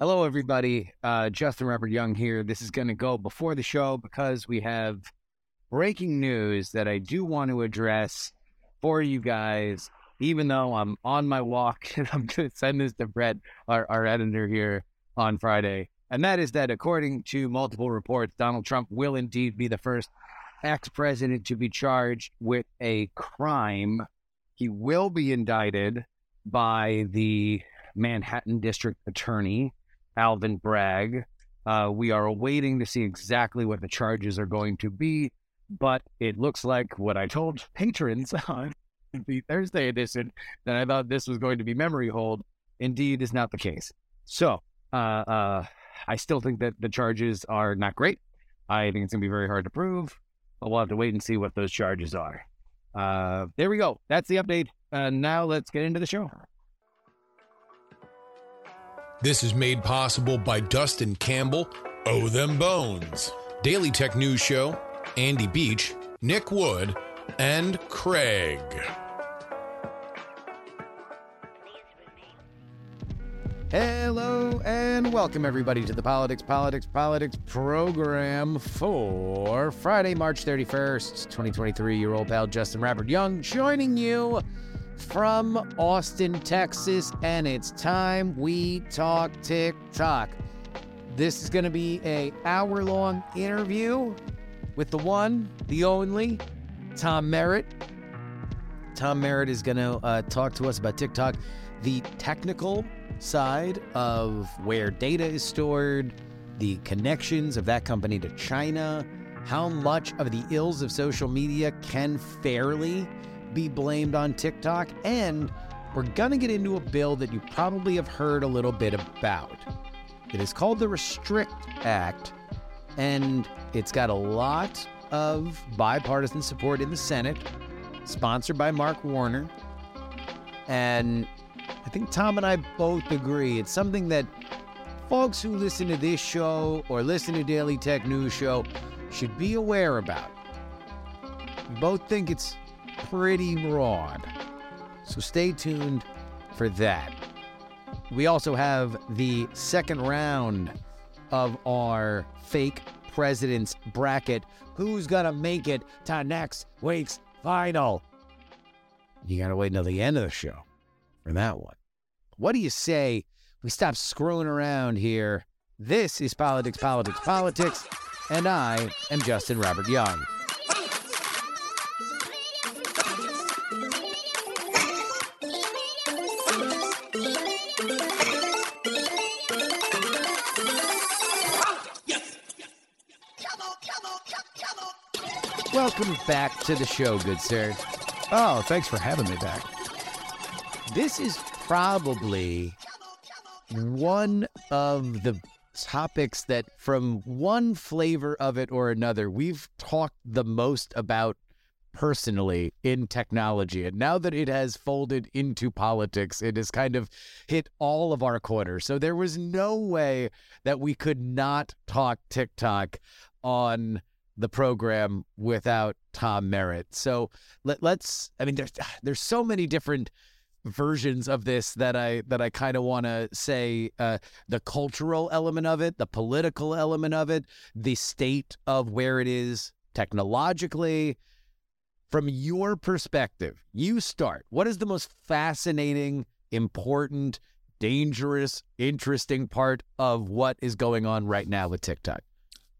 Hello, everybody. Uh, Justin Robert Young here. This is going to go before the show because we have breaking news that I do want to address for you guys, even though I'm on my walk and I'm going to send this to Brett, our, our editor here on Friday. And that is that according to multiple reports, Donald Trump will indeed be the first ex president to be charged with a crime. He will be indicted by the Manhattan District Attorney Alvin Bragg. Uh, we are awaiting to see exactly what the charges are going to be, but it looks like what I told patrons on the Thursday edition that I thought this was going to be memory hold indeed is not the case. So, uh, uh, I still think that the charges are not great. I think it's going to be very hard to prove, but we'll have to wait and see what those charges are. Uh, there we go. That's the update. Uh, now let's get into the show. This is made possible by Dustin Campbell, Oh Them Bones, Daily Tech News Show, Andy Beach, Nick Wood, and Craig. Hello and welcome everybody to the Politics, Politics, Politics program for Friday, March 31st, 2023. Your old pal Justin Robert Young joining you from Austin, Texas, and it's time we talk TikTok. This is going to be a hour-long interview with the one, the only, Tom Merritt. Tom Merritt is going to uh, talk to us about TikTok, the technical side of where data is stored, the connections of that company to China, how much of the ills of social media can fairly be blamed on TikTok, and we're going to get into a bill that you probably have heard a little bit about. It is called the Restrict Act, and it's got a lot of bipartisan support in the Senate, sponsored by Mark Warner. And I think Tom and I both agree it's something that folks who listen to this show or listen to Daily Tech News Show should be aware about. We both think it's pretty broad. So stay tuned for that. We also have the second round of our fake presidents bracket. Who's going to make it to next week's final? You got to wait until the end of the show for that one. What do you say we stop screwing around here? This is Politics, Politics, Politics, and I am Justin Robert Young. Welcome back to the show, good sir. Oh, thanks for having me back. This is probably one of the topics that, from one flavor of it or another, we've talked the most about personally in technology. And now that it has folded into politics, it has kind of hit all of our corners. So there was no way that we could not talk TikTok on the program without Tom Merritt. So let, us I mean there's there's so many different versions of this that I that I kind of want to say uh, the cultural element of it, the political element of it, the state of where it is technologically. From your perspective, you start. What is the most fascinating, important, dangerous, interesting part of what is going on right now with TikTok?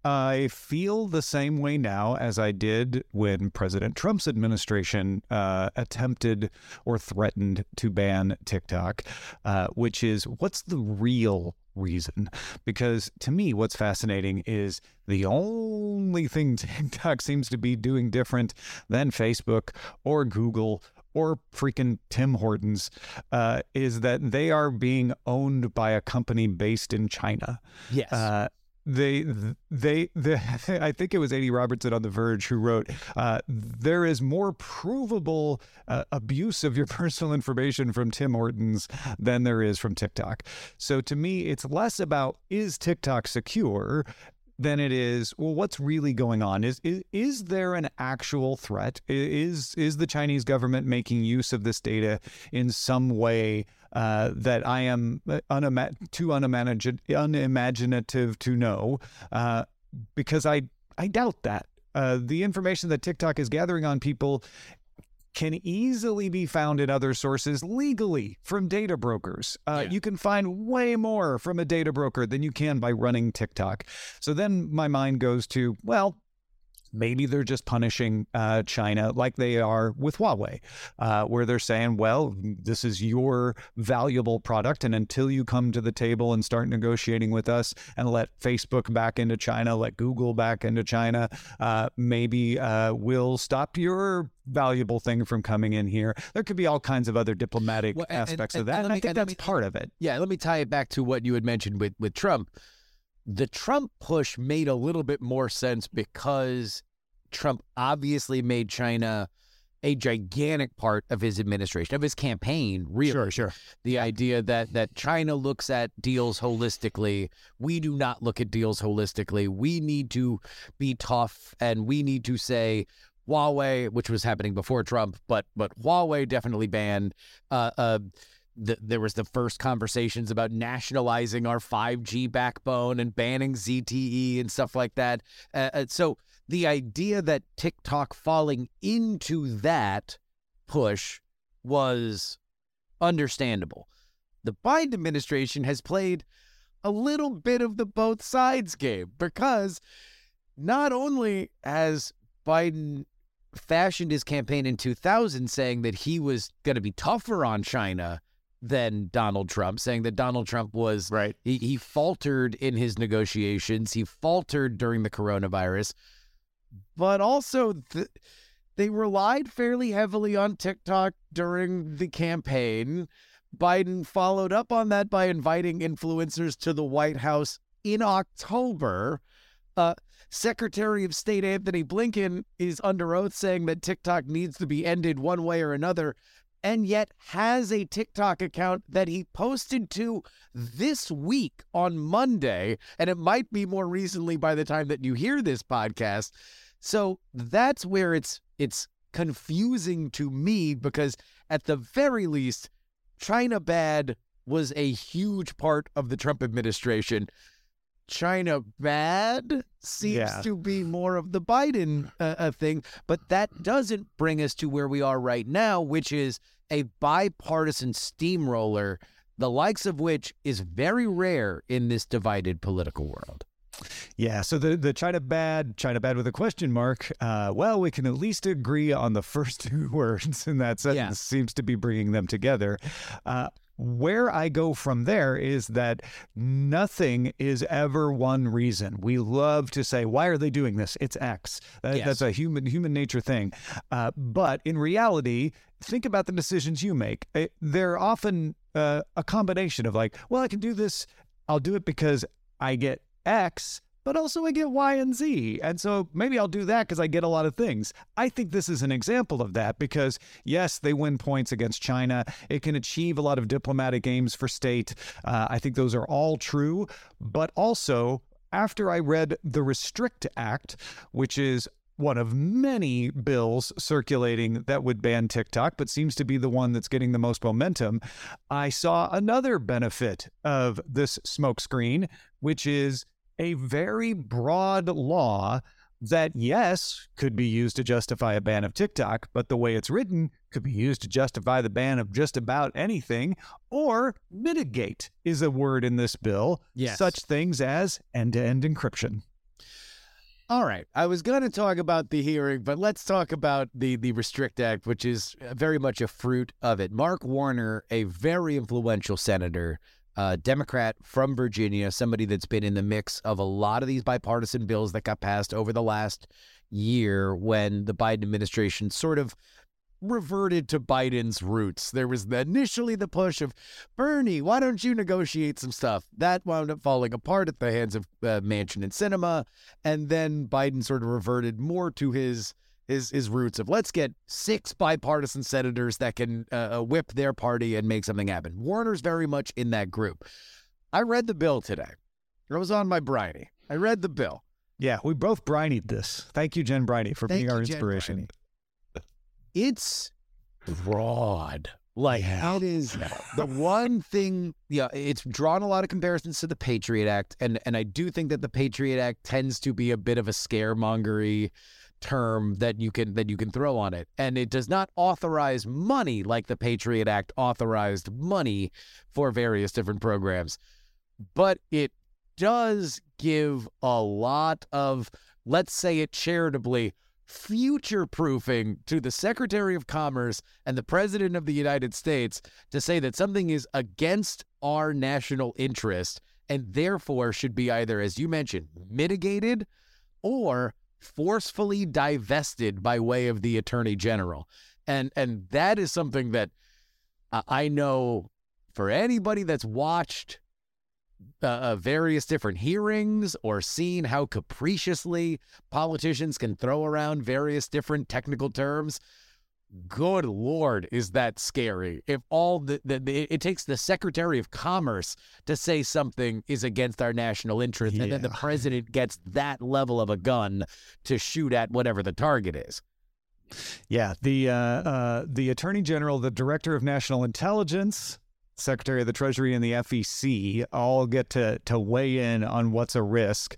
I feel the same way now as I did when President Trump's administration uh, attempted or threatened to ban TikTok, uh, which is what's the real reason? Because to me, what's fascinating is the only thing TikTok seems to be doing different than Facebook or Google or freaking Tim Hortons uh, is that they are being owned by a company based in China. Yes. Uh, they they they I think it was Adi Robertson on The Verge who wrote uh, there is more provable uh, abuse of your personal information from Tim Hortons than there is from TikTok. So to me, it's less about is TikTok secure? than it is well what's really going on? Is, is is there an actual threat? Is is the chinese government making use of this data in some way uh, that I am unima- too unimagin- unimaginative to know, uh, because I I doubt that. Uh, the information that TikTok is gathering on people can easily be found in other sources legally from data brokers. Uh, Yeah. You can find way more from a data broker than you can by running TikTok. So then my mind goes to, well, maybe they're just punishing uh, China like they are with Huawei, uh, where they're saying, well, this is your valuable product. And until you come to the table and start negotiating with us and let Facebook back into China, let Google back into China, uh, maybe uh, we'll stop your valuable thing from coming in here. There could be all kinds of other diplomatic Well, and- and- aspects and- of that. and And, I me- think and that's me- part of it. Yeah, let me tie it back to what you had mentioned with with Trump. The Trump push made a little bit more sense because Trump obviously made China a gigantic part of his administration, of his campaign, really. sure. The idea that that China looks at deals holistically. We do not look at deals holistically. We need to be tough and we need to say Huawei, which was happening before Trump, but but Huawei definitely banned. Uh, uh, the, there was the first conversations about nationalizing our 5G backbone and banning ZTE and stuff like that. Uh, uh, so the idea that TikTok falling into that push was understandable. The Biden administration has played a little bit of the both sides game because not only has Biden fashioned his campaign in 2000 saying that he was going to be tougher on China than Donald Trump, saying that Donald Trump was Right. he, he faltered in his negotiations. He faltered during the coronavirus, but also th- they relied fairly heavily on TikTok during the campaign. Biden followed up on that by inviting influencers to the White House in October. Uh, Secretary of State Antony Blinken is under oath saying that TikTok needs to be ended one way or another, and yet has a TikTok account that he posted to this week on Monday. And it might be more recently by the time that you hear this podcast. So that's where it's it's confusing to me because at the very least, China bad was a huge part of the Trump administration. China bad seems Yeah. to be more of the Biden uh, uh, thing, but that doesn't bring us to where we are right now, which is a bipartisan steamroller, the likes of which is very rare in this divided political world. Yeah, so the, the China bad, China bad with a question mark. Uh, well, we can at least agree on the first two words in that sentence. Yeah. Seems to be bringing them together. Uh, where I go from there is that nothing is ever one reason. We love to say, "Why are they doing this?" It's X. That- Yes. That's a human human nature thing. Uh, but in reality, think about the decisions you make. Eh, They're often uh, a combination of like, "Well, I can do this. I'll do it because I get X." But also, I get Y and Z. And so maybe I'll do that because I get a lot of things. I think this is an example of that because, yes, they win points against China. It can achieve a lot of diplomatic aims for state. Uh, I think those are all true. But also, after I read the Restrict Act, which is one of many bills circulating that would ban TikTok, but seems to be the one that's getting the most momentum. I saw another benefit of this smokescreen, which is a very broad law that, yes, could be used to justify a ban of TikTok, but the way it's written could be used to justify the ban of just about anything, or mitigate is a word in this bill, Yes. such things as end to end encryption. All right. I was going to talk about the hearing, but let's talk about the the Restrict Act, which is uh, very much a fruit of it. Mark Warner, a very influential senator, uh, Democrat from Virginia, somebody that's been in the mix of a lot of these bipartisan bills that got passed over the last year when the Biden administration sort of reverted to Biden's roots. There was the, initially the push of Bernie, why don't you negotiate some stuff? That wound up falling apart at the hands of uh, Manchin and Sinema, and then Biden sort of reverted more to his his his roots of let's get six bipartisan senators that can uh, uh, whip their party and make something happen. Warner's very much in that group. I read the bill today. I was on my briny. I read the bill. Yeah, we both brinied this. Thank you, Jen Briney, for Thank being our Jen inspiration. Briney. It's broad. Like it is the one thing. Yeah, it's drawn a lot of comparisons to the Patriot Act, and and I do think that the Patriot Act tends to be a bit of a scaremongery term that you can that you can throw on it, and it does not authorize money like the Patriot Act authorized money for various different programs, but it does give a lot of, let's say it charitably, future proofing to the Secretary of Commerce and the President of the United States to say that something is against our national interest and therefore should be either, as you mentioned, mitigated or forcefully divested by way of the Attorney General. And and that is something that I know for anybody that's watched uh, uh, various different hearings or seen how capriciously politicians can throw around various different technical terms. Good Lord, is that scary? If all the, the, the it takes the Secretary of Commerce to say something is against our national interest, yeah. and then the president gets that level of a gun to shoot at whatever the target is. Yeah, the uh, uh, the Attorney General, the Director of National Intelligence, Secretary of the Treasury and the FEC all get to to weigh in on what's a risk.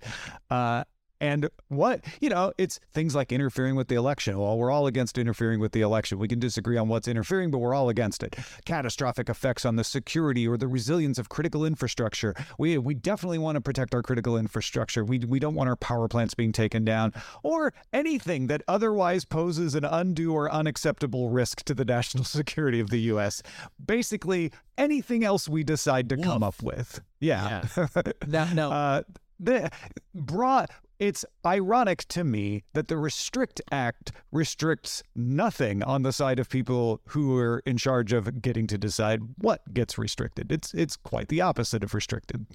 Uh, and what, you know, it's things like interfering with the election. Well, we're all against interfering with the election. We can disagree on what's interfering, but we're all against it. Catastrophic effects on the security or the resilience of critical infrastructure. We we definitely want to protect our critical infrastructure. We we don't want our power plants being taken down or anything that otherwise poses an undue or unacceptable risk to the national security of the US. Basically, anything else we decide to come up with. Yeah. yeah. no, no. Uh, the broad it's ironic to me that the Restrict Act restricts nothing on the side of people who are in charge of getting to decide what gets restricted. It's it's quite the opposite of restricted.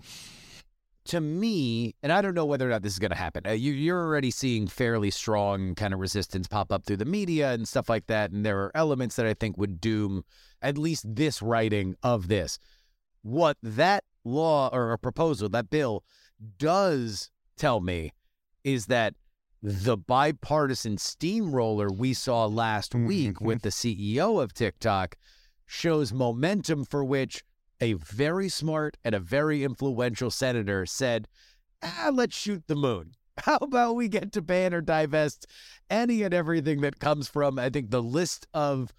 To me, and I don't know whether or not this is going to happen. Uh, you, you're already seeing fairly strong kind of resistance pop up through the media and stuff like that, and there are elements that I think would doom at least this writing of this. What that law or a proposal, that bill, does tell me is that the bipartisan steamroller we saw last mm-hmm, week with the CEO of TikTok shows momentum for which a very smart and a very influential senator said, ah, let's shoot the moon. How about we get to ban or divest any and everything that comes from, I think, the list of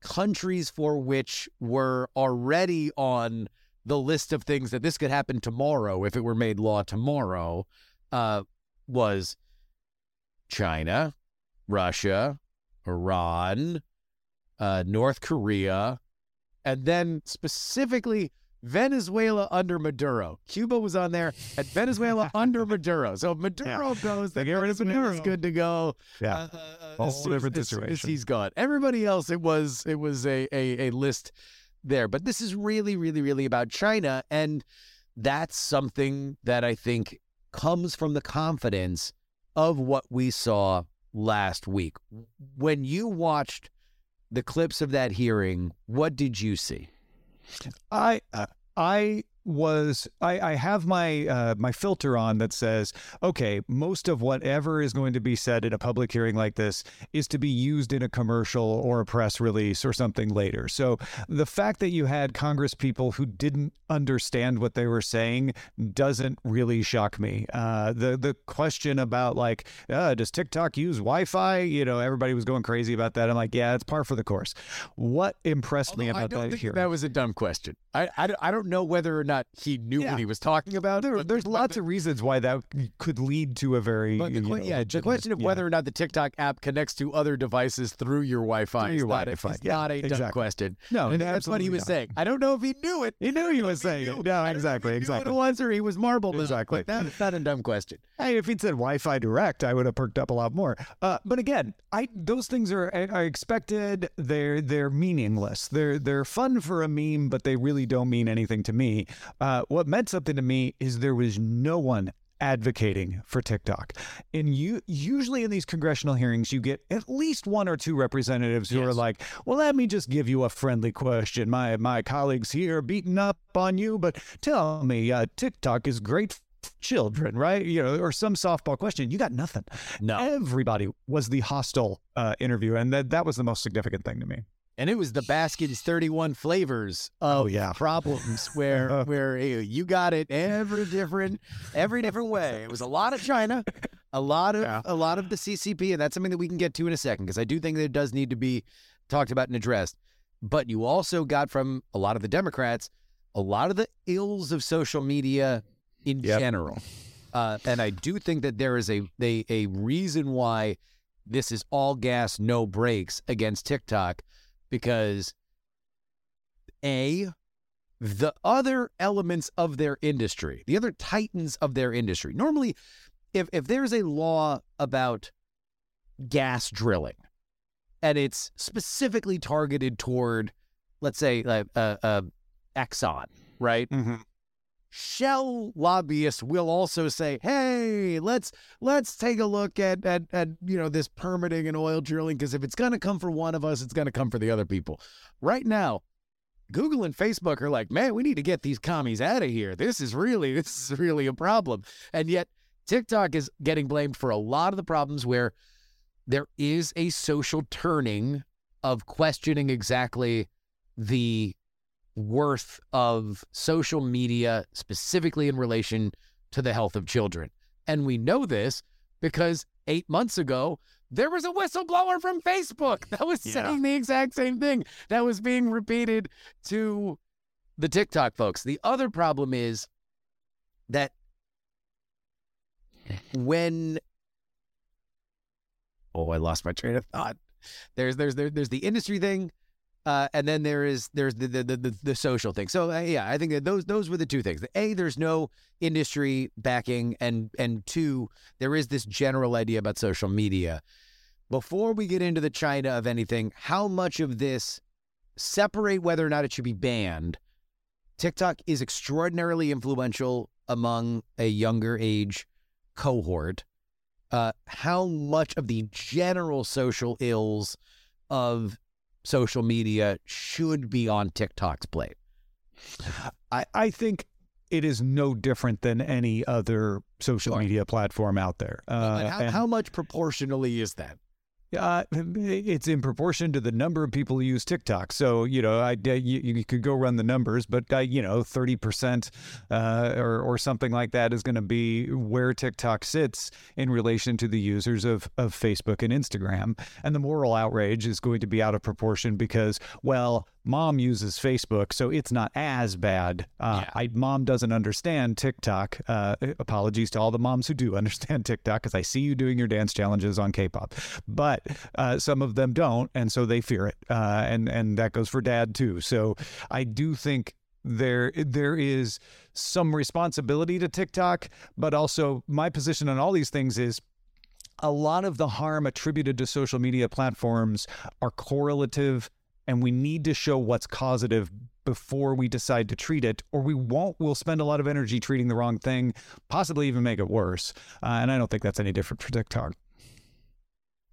countries for which were already on the list of things that this could happen tomorrow if it were made law tomorrow. Uh, was China, Russia, Iran, uh, North Korea, and then specifically Venezuela under Maduro. Cuba was on there, and Venezuela under Maduro. So Maduro yeah. goes, the get is good to go. Yeah, uh, uh, different situation. he's gone. Everybody else, it was it was a, a a list there, but this is really, really, really about China, and that's something that I think comes from the confidence of what we saw last week. When you watched the clips of that hearing, what did you see? I uh, I was I, I have my uh, my filter on that says okay most of whatever is going to be said in a public hearing like this is to be used in a commercial or a press release or something later. So the fact that you had congress people who didn't understand what they were saying doesn't really shock me. Uh, the the question about like uh, does tiktok use wi-fi? You know everybody was going crazy about that. I'm like yeah it's par for the course. What impressed Although me about that think hearing that was a dumb question. I, I, I don't know whether or not not he knew yeah. what he was talking about. There, there's but, lots but, of reasons why that could lead to a very but the, know, yeah the question of yeah. whether or not the TikTok app connects to other devices through your Wi-Fi. Through your Wi-Fi, yeah, not a exactly. dumb question. No, and that's what he was not. saying. I don't know if he knew it. He knew he was saying it. No, exactly, exactly. It was or he was marble. Exactly. that's not a dumb question. Hey, if he'd said Wi-Fi direct, I would have perked up a lot more. Uh, but again, I those things are are expected. They're they're meaningless. They're they're fun for a meme, but they really don't mean anything to me. Uh, what meant something to me is there was no one advocating for TikTok. And you usually in these congressional hearings you get at least one or two representatives who yes. are like, "Well, let me just give you a friendly question. My my colleagues here beating up on you, but tell me, uh, TikTok is great children, right? You know, or some softball question. You got nothing. No. Everybody was the hostile uh, interview, and that that was the most significant thing to me. And it was the Baskins 31 flavors of Oh, yeah. problems where where eh, you got it every different every different way. It was a lot of China, a lot of Yeah. a lot of the CCP, and that's something that we can get to in a second because I do think that it does need to be talked about and addressed. But you also got from a lot of the Democrats a lot of the ills of social media in Yep. general. Uh, and I do think that there is a, a a reason why this is all gas, no brakes against TikTok, because a the other elements of their industry, the other titans of their industry. Normally, if if there's a law about gas drilling, and it's specifically targeted toward, let's say, like uh, uh, Exxon, right? Shell lobbyists will also say, "Hey, let's let's take a look at at, at you know this permitting and oil drilling because if it's going to come for one of us, it's going to come for the other people." Right now, Google and Facebook are like, "Man, we need to get these commies out of here. This is really this is really a problem." And yet, TikTok is getting blamed for a lot of the problems where there is a social turning of questioning exactly the worth of social media, specifically in relation to the health of children. And we know this because eight months ago, there was a whistleblower from Facebook that was Yeah. saying the exact same thing that was being repeated to the TikTok folks. The other problem is that when oh, I lost my train of thought. There's there's there's the industry thing, uh, and then there is there's the the, the, the, social thing. So uh, yeah, I think that those those were the two things. A, there's no industry backing, and and two, there is this general idea about social media. Before we get into the China of anything, how much of this separate whether or not it should be banned? TikTok is extraordinarily influential among a younger age cohort. Uh, how much of the general social ills of social media should be on TikTok's plate? I, I think it is no different than any other social Sure. media platform out there. Uh, how, and- how much proportionally is that? Uh, it's in proportion to the number of people who use TikTok. So you know, I you, you could go run the numbers, but uh, you know, thirty percent uh, or or something like that is going to be where TikTok sits in relation to the users of of Facebook and Instagram. And the moral outrage is going to be out of proportion because, well, mom uses Facebook, so it's not as bad. Uh, Yeah. I mom doesn't understand TikTok. Uh, apologies to all the moms who do understand TikTok, because I see you doing your dance challenges on K-pop, but uh, some of them don't, and so they fear it, uh, and and that goes for dad too. So I do think there there is some responsibility to TikTok, but also my position on all these things is a lot of the harm attributed to social media platforms are correlative and we need to show what's causative before we decide to treat it or we won't. We'll spend a lot of energy treating the wrong thing possibly even make it worse. Uh, and i don't think that's any different for tiktok.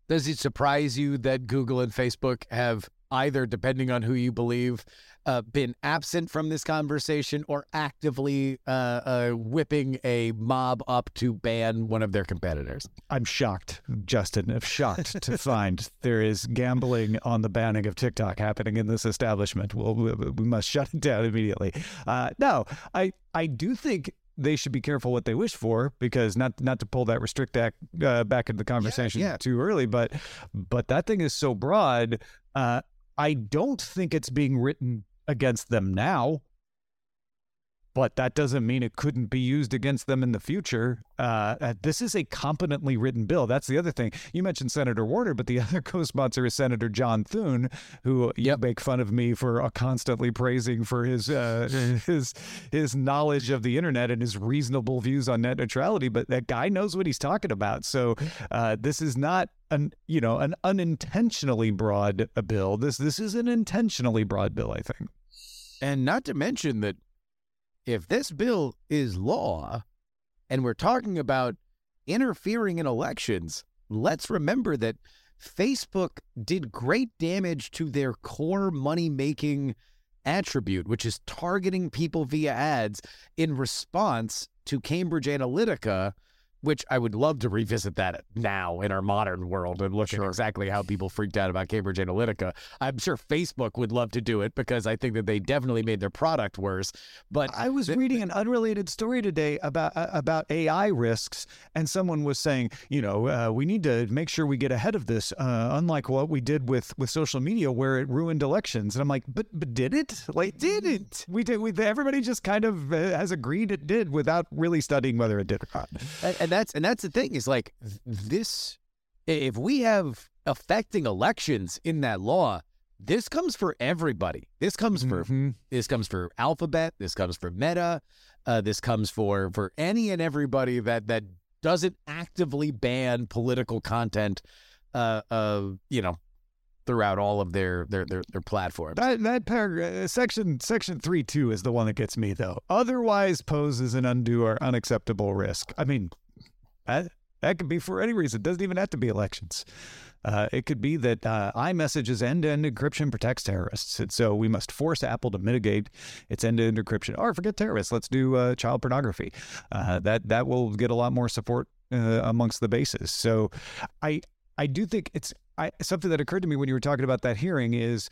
Does it surprise you that Google and Facebook have either, depending on who you believe, uh, been absent from this conversation or actively uh, uh, whipping a mob up to ban one of their competitors? i'm shocked justin i'm shocked to find there is gambling on the banning of tiktok happening in this establishment well we, we must shut it down immediately uh, no i i do think they should be careful what they wish for because not not to pull that restrict act uh, back into the conversation yeah. too early but but that thing is so broad uh, i don't think it's being written against them now but that doesn't mean it couldn't be used against them in the future. Uh, uh, this is a competently written bill. That's the other thing. You mentioned Senator Warner, but the other co-sponsor is Senator John Thune, who you make fun of me for uh, constantly praising for his uh, his his knowledge of the internet and his reasonable views on net neutrality. But that guy knows what he's talking about. So uh, this is not an you know an unintentionally broad bill. This this is an intentionally broad bill. I think. And not to mention that if this bill is law and we're talking about interfering in elections, let's remember that Facebook did great damage to their core money making attribute, which is targeting people via ads in response to Cambridge Analytica which I would love to revisit that now in our modern world and look sure. at exactly how people freaked out about Cambridge Analytica. I'm sure Facebook would love to do it because I think that they definitely made their product worse. But I was th- reading an unrelated story today about uh, about AI risks, and someone was saying, you know, uh, we need to make sure we get ahead of this, uh, unlike what we did with with social media where it ruined elections. And I'm like, but but did it? Like, did it? We did. We everybody just kind of uh, has agreed it did without really studying whether it did or not. And, and that's and that's the thing is like this. If we have affecting elections in that law, this comes for everybody. This comes for mm-hmm. this comes for Alphabet. This comes for Meta. Uh, this comes for for any and everybody that that doesn't actively ban political content. Uh, uh, you know, throughout all of their their their, their platforms. That that paragraph uh, section section three two is the one that gets me though. Otherwise poses an undue or unacceptable risk. I mean, that that could be for any reason. It doesn't even have to be elections. Uh, it could be that uh, iMessage's end-to-end encryption protects terrorists, and so we must force Apple to mitigate its end-to-end encryption. Or forget terrorists, let's do uh, child pornography. Uh, that that will get a lot more support uh, amongst the bases. So, I I do think it's I, something that occurred to me when you were talking about that hearing is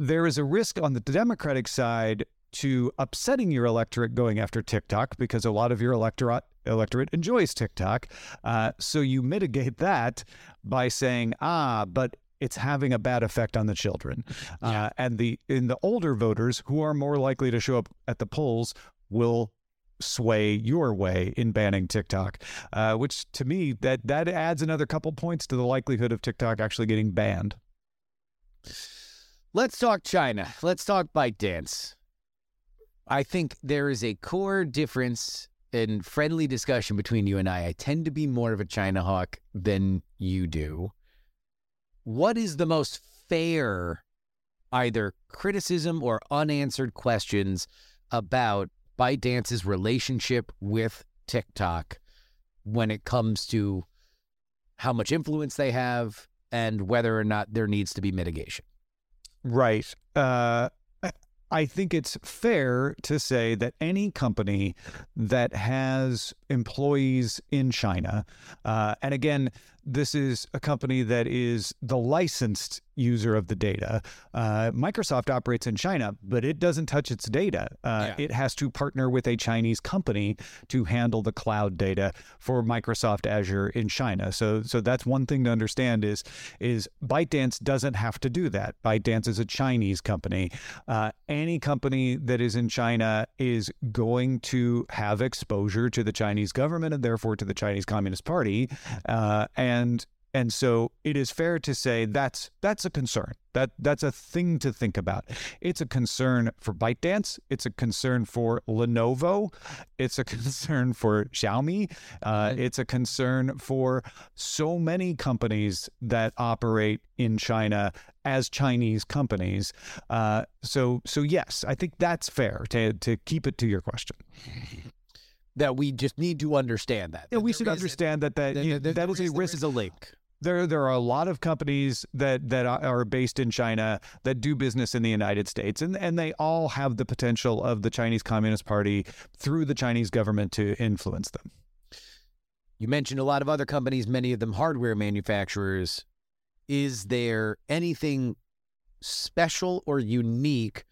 there is a risk on the Democratic side to upsetting your electorate going after TikTok because a lot of your electorate electorate enjoys TikTok. Uh, so you mitigate that by saying, ah, but it's having a bad effect on the children. Yeah. Uh, and the in the older voters who are more likely to show up at the polls will sway your way in banning TikTok, uh, which to me that that adds another couple points to the likelihood of TikTok actually getting banned. Let's talk China. Let's talk ByteDance. I think there is a core difference in friendly discussion between you and I. I tend to be more of a China hawk than you do. What is the most fair either criticism or unanswered questions about ByteDance's relationship with TikTok when it comes to how much influence they have and whether or not there needs to be mitigation. Right. Uh, I think it's fair to say that any company that has employees in China, uh, and again, this is a company that is the licensed user of the data. Uh, Microsoft operates in China, but it doesn't touch its data. Uh, yeah. It has to partner with a Chinese company to handle the cloud data for Microsoft Azure in China. So, so that's one thing to understand is is ByteDance doesn't have to do that. ByteDance is a Chinese company. Uh, any company that is in China is going to have exposure to the Chinese government and therefore to the Chinese Communist Party, uh, and and and so it is fair to say that's that's a concern. That that's a thing to think about. It's a concern for ByteDance. It's a concern for Lenovo. It's a concern for Xiaomi. Uh, it's a concern for so many companies that operate in China as Chinese companies. Uh, so so yes, I think that's fair to to keep it to your question that we just need to understand that. Yeah, we should understand that that, you know, that is a risk. Is a link. There, there are a lot of companies that that are based in China that do business in the United States, and and they all have the potential of the Chinese Communist Party through the Chinese government to influence them. You mentioned a lot of other companies, many of them hardware manufacturers. Is there anything special or unique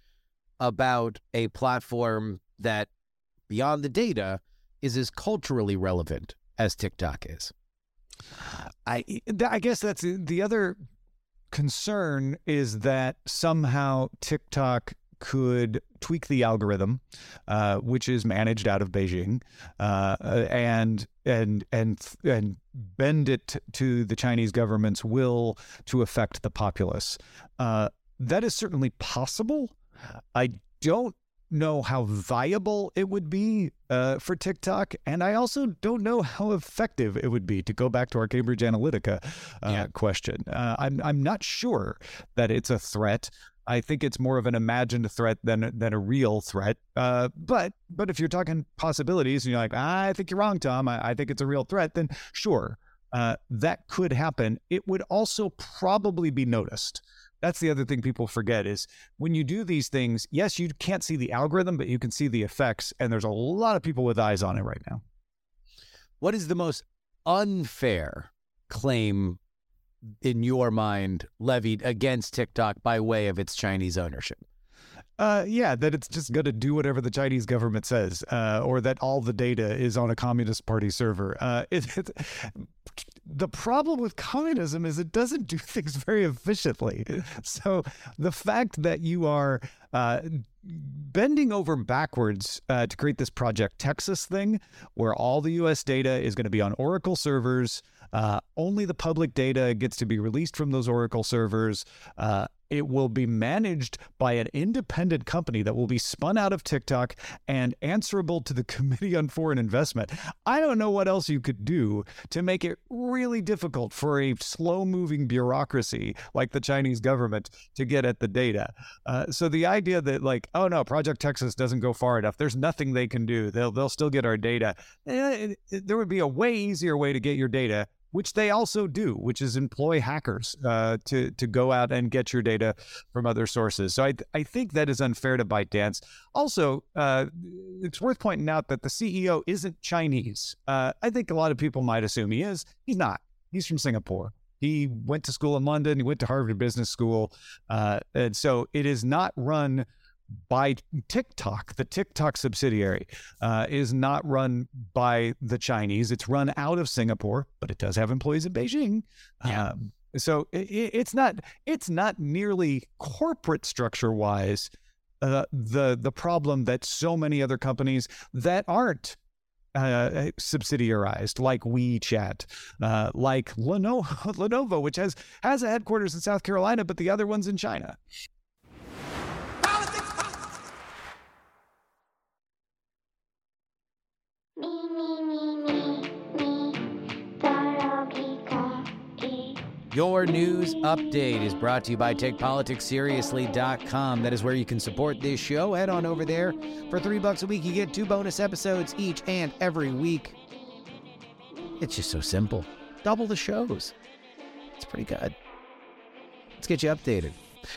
about a platform that, beyond the data, is as culturally relevant as TikTok is. I I guess that's the other concern is that somehow TikTok could tweak the algorithm, uh, which is managed out of Beijing, uh, and and and and bend it to the Chinese government's will to affect the populace. Uh, that is certainly possible. I don't know how viable it would be uh, for TikTok, and I also don't know how effective it would be. To go back to our Cambridge Analytica uh, yeah. question, uh, I'm I'm not sure that it's a threat. I think it's more of an imagined threat than than a real threat. Uh, but but if you're talking possibilities, and you're like, I think you're wrong, Tom. I, I think it's a real threat. Then sure, uh, that could happen. It would also probably be noticed that's the other thing people forget is when you do these things, yes, you can't see the algorithm, but you can see the effects. And there's a lot of people with eyes on it right now. what is the most unfair claim in your mind levied against TikTok by way of its Chinese ownership? Uh, yeah, that it's just going to do whatever the Chinese government says, uh, or that all the data is on a Communist Party server. Uh, it, the problem with communism is it doesn't do things very efficiently. So the fact that you are uh, bending over backwards uh, to create this Project Texas thing, where all the U.S. data is going to be on Oracle servers. Uh, only the public data gets to be released from those Oracle servers. It will be managed by an independent company that will be spun out of TikTok and answerable to the Committee on Foreign Investment. I don't know what else you could do to make it really difficult for a slow moving bureaucracy like the Chinese government to get at the data. Uh, so the idea that, like, oh no, Project Texas doesn't go far enough, there's nothing they can do, they'll, they'll still get our data. Eh, there would be a way easier way to get your data which they also do, which is employ hackers uh, to to go out and get your data from other sources. So I I think that is unfair to ByteDance. Also, uh, it's worth pointing out that the CEO isn't Chinese. Uh, I think a lot of people might assume he is. He's not. He's from Singapore. He went to school in London. He went to Harvard Business School, uh, and so it is not run by TikTok. The TikTok subsidiary uh, is not run by the Chinese. It's run out of Singapore, but it does have employees in Beijing. Yeah. Um, so it, it's not it's not nearly corporate structure wise uh, the the problem that so many other companies that aren't uh, subsidiarized, like WeChat, uh, like Lenovo, Lenovo, which has has a headquarters in South Carolina, but the other one's in China. Your news update is brought to you by TakePoliticsSeriously.com. That is where you can support this show. Head on over there. For three bucks a week, you get two bonus episodes each and every week. It's just so simple. Double the shows. It's pretty good. Let's get you updated.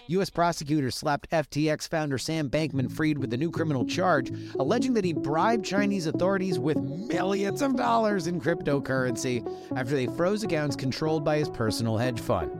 U.S. prosecutors slapped FTX founder Sam Bankman Fried with a new criminal charge, alleging that he bribed Chinese authorities with millions of dollars in cryptocurrency after they froze accounts controlled by his personal hedge fund.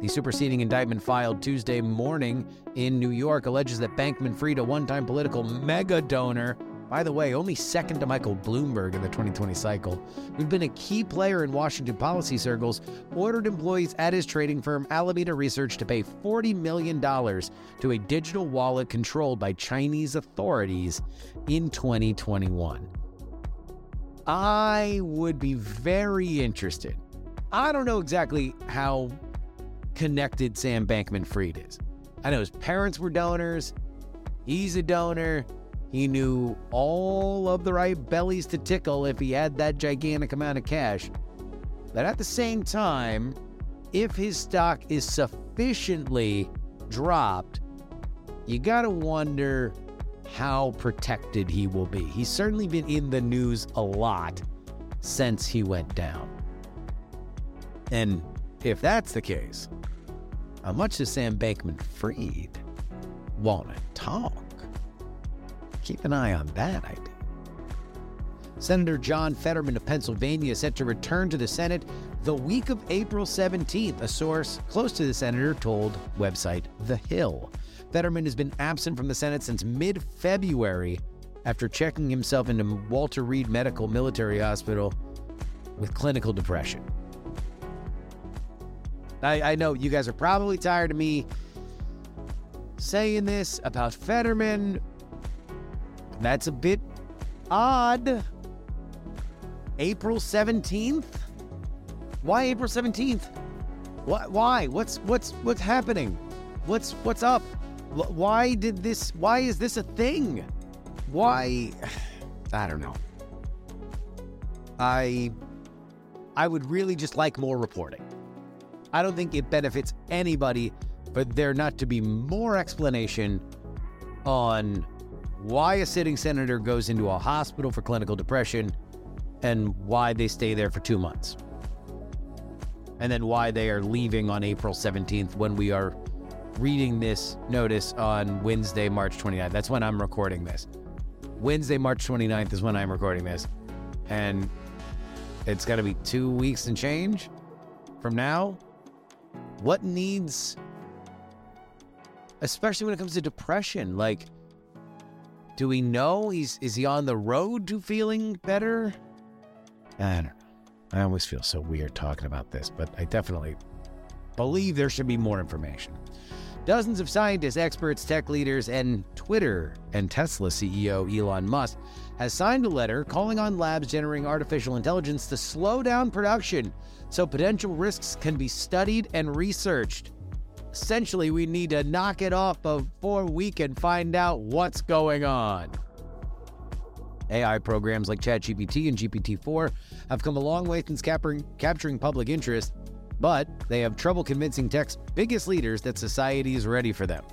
The superseding indictment filed Tuesday morning in New York alleges that Bankman Fried, a one time political mega donor, by the way, only second to Michael Bloomberg in the 2020 cycle, who'd been a key player in Washington policy circles, ordered employees at his trading firm Alameda Research to pay $40 million to a digital wallet controlled by Chinese authorities in 2021. I would be very interested. I don't know exactly how connected Sam Bankman Fried is. I know his parents were donors, he's a donor. He knew all of the right bellies to tickle if he had that gigantic amount of cash. But at the same time, if his stock is sufficiently dropped, you got to wonder how protected he will be. He's certainly been in the news a lot since he went down. And if that's the case, how much does Sam Bankman Fried want to talk? Keep an eye on that idea. Senator John Fetterman of Pennsylvania is set to return to the Senate the week of April 17th, a source close to the senator told website The Hill. Fetterman has been absent from the Senate since mid February after checking himself into Walter Reed Medical Military Hospital with clinical depression. I, I know you guys are probably tired of me saying this about Fetterman, that's a bit odd. April 17th? Why April 17th? Why? Why? What's what's what's happening? What's what's up? Why did this why is this a thing? Why I don't know. I I would really just like more reporting. I don't think it benefits anybody for there not to be more explanation on why a sitting senator goes into a hospital for clinical depression and why they stay there for two months. And then why they are leaving on April 17th when we are reading this notice on Wednesday, March 29th. That's when I'm recording this. Wednesday, March 29th is when I'm recording this. And it's going to be two weeks and change from now. What needs, especially when it comes to depression, like, do we know he's is he on the road to feeling better? I don't know. I always feel so weird talking about this, but I definitely believe there should be more information. Dozens of scientists, experts, tech leaders, and Twitter and Tesla CEO Elon Musk has signed a letter calling on labs generating artificial intelligence to slow down production so potential risks can be studied and researched. Essentially, we need to knock it off before we can find out what's going on. AI programs like ChatGPT and GPT 4 have come a long way since capturing, capturing public interest, but they have trouble convincing tech's biggest leaders that society is ready for them.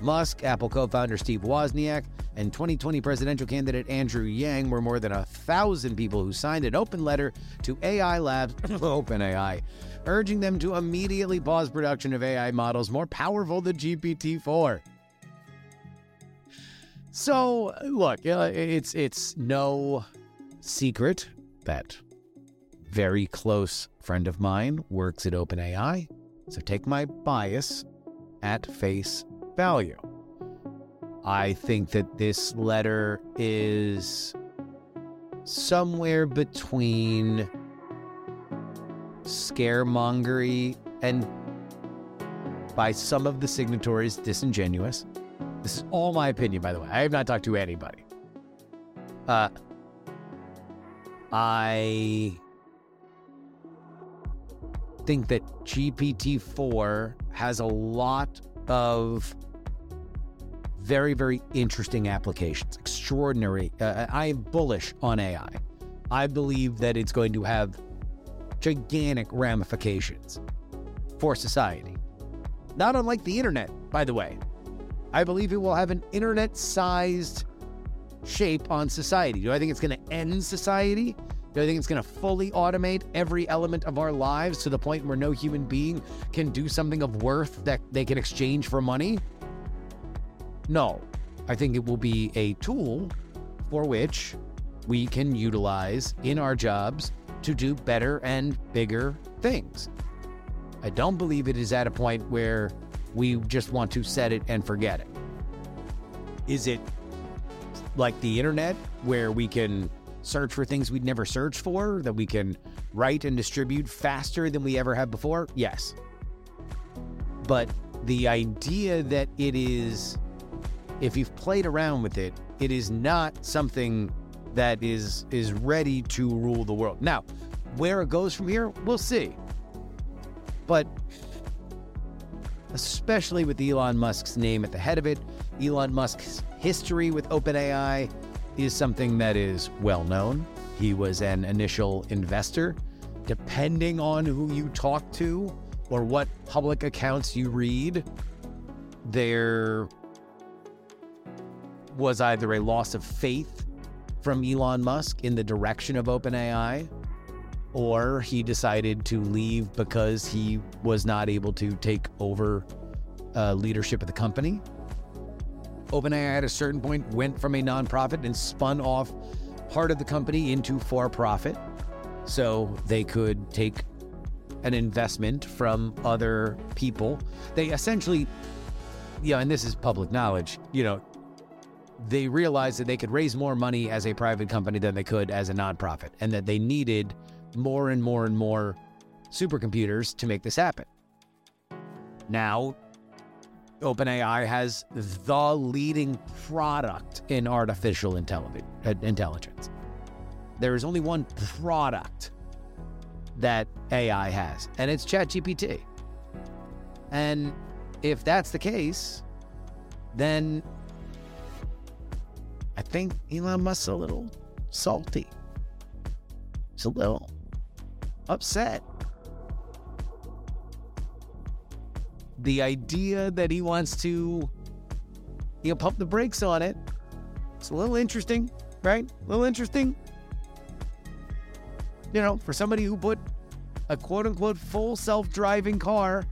Musk, Apple co founder Steve Wozniak, and 2020 presidential candidate Andrew Yang were more than a thousand people who signed an open letter to AI Labs, OpenAI, urging them to immediately pause production of AI models more powerful than GPT 4. So, look, it's it's no secret that very close friend of mine works at OpenAI. So take my bias at face value. I think that this letter is somewhere between scaremongery and by some of the signatories disingenuous. This is all my opinion, by the way. I have not talked to anybody. Uh, I think that GPT 4 has a lot of very, very interesting applications. Extraordinary. Uh, I am bullish on AI. I believe that it's going to have gigantic ramifications for society. Not unlike the internet, by the way. I believe it will have an internet sized shape on society. Do I think it's going to end society? Do I think it's going to fully automate every element of our lives to the point where no human being can do something of worth that they can exchange for money? No. I think it will be a tool for which we can utilize in our jobs to do better and bigger things. I don't believe it is at a point where we just want to set it and forget it. Is it like the internet where we can search for things we'd never searched for, that we can write and distribute faster than we ever have before? Yes. But the idea that it is, if you've played around with it, it is not something that is is ready to rule the world. Now, where it goes from here, we'll see. But especially with Elon Musk's name at the head of it, Elon Musk's history with OpenAI is something that is well known. He was an initial investor. Depending on who you talk to or what public accounts you read, there was either a loss of faith from Elon Musk in the direction of OpenAI, or he decided to leave because he was not able to take over uh, leadership of the company. OpenAI at a certain point went from a nonprofit and spun off part of the company into for profit so they could take an investment from other people. They essentially, you know, and this is public knowledge, you know, they realized that they could raise more money as a private company than they could as a nonprofit, and that they needed more and more and more supercomputers to make this happen. Now, OpenAI has the leading product in artificial uh, intelligence. There is only one product that AI has, and it's ChatGPT. And if that's the case, then I think Elon Musk's a little salty. He's a little upset. the idea that he wants to, you know, pump the brakes on it. It's a little interesting, right? A little interesting. You know, for somebody who put a quote unquote full self driving car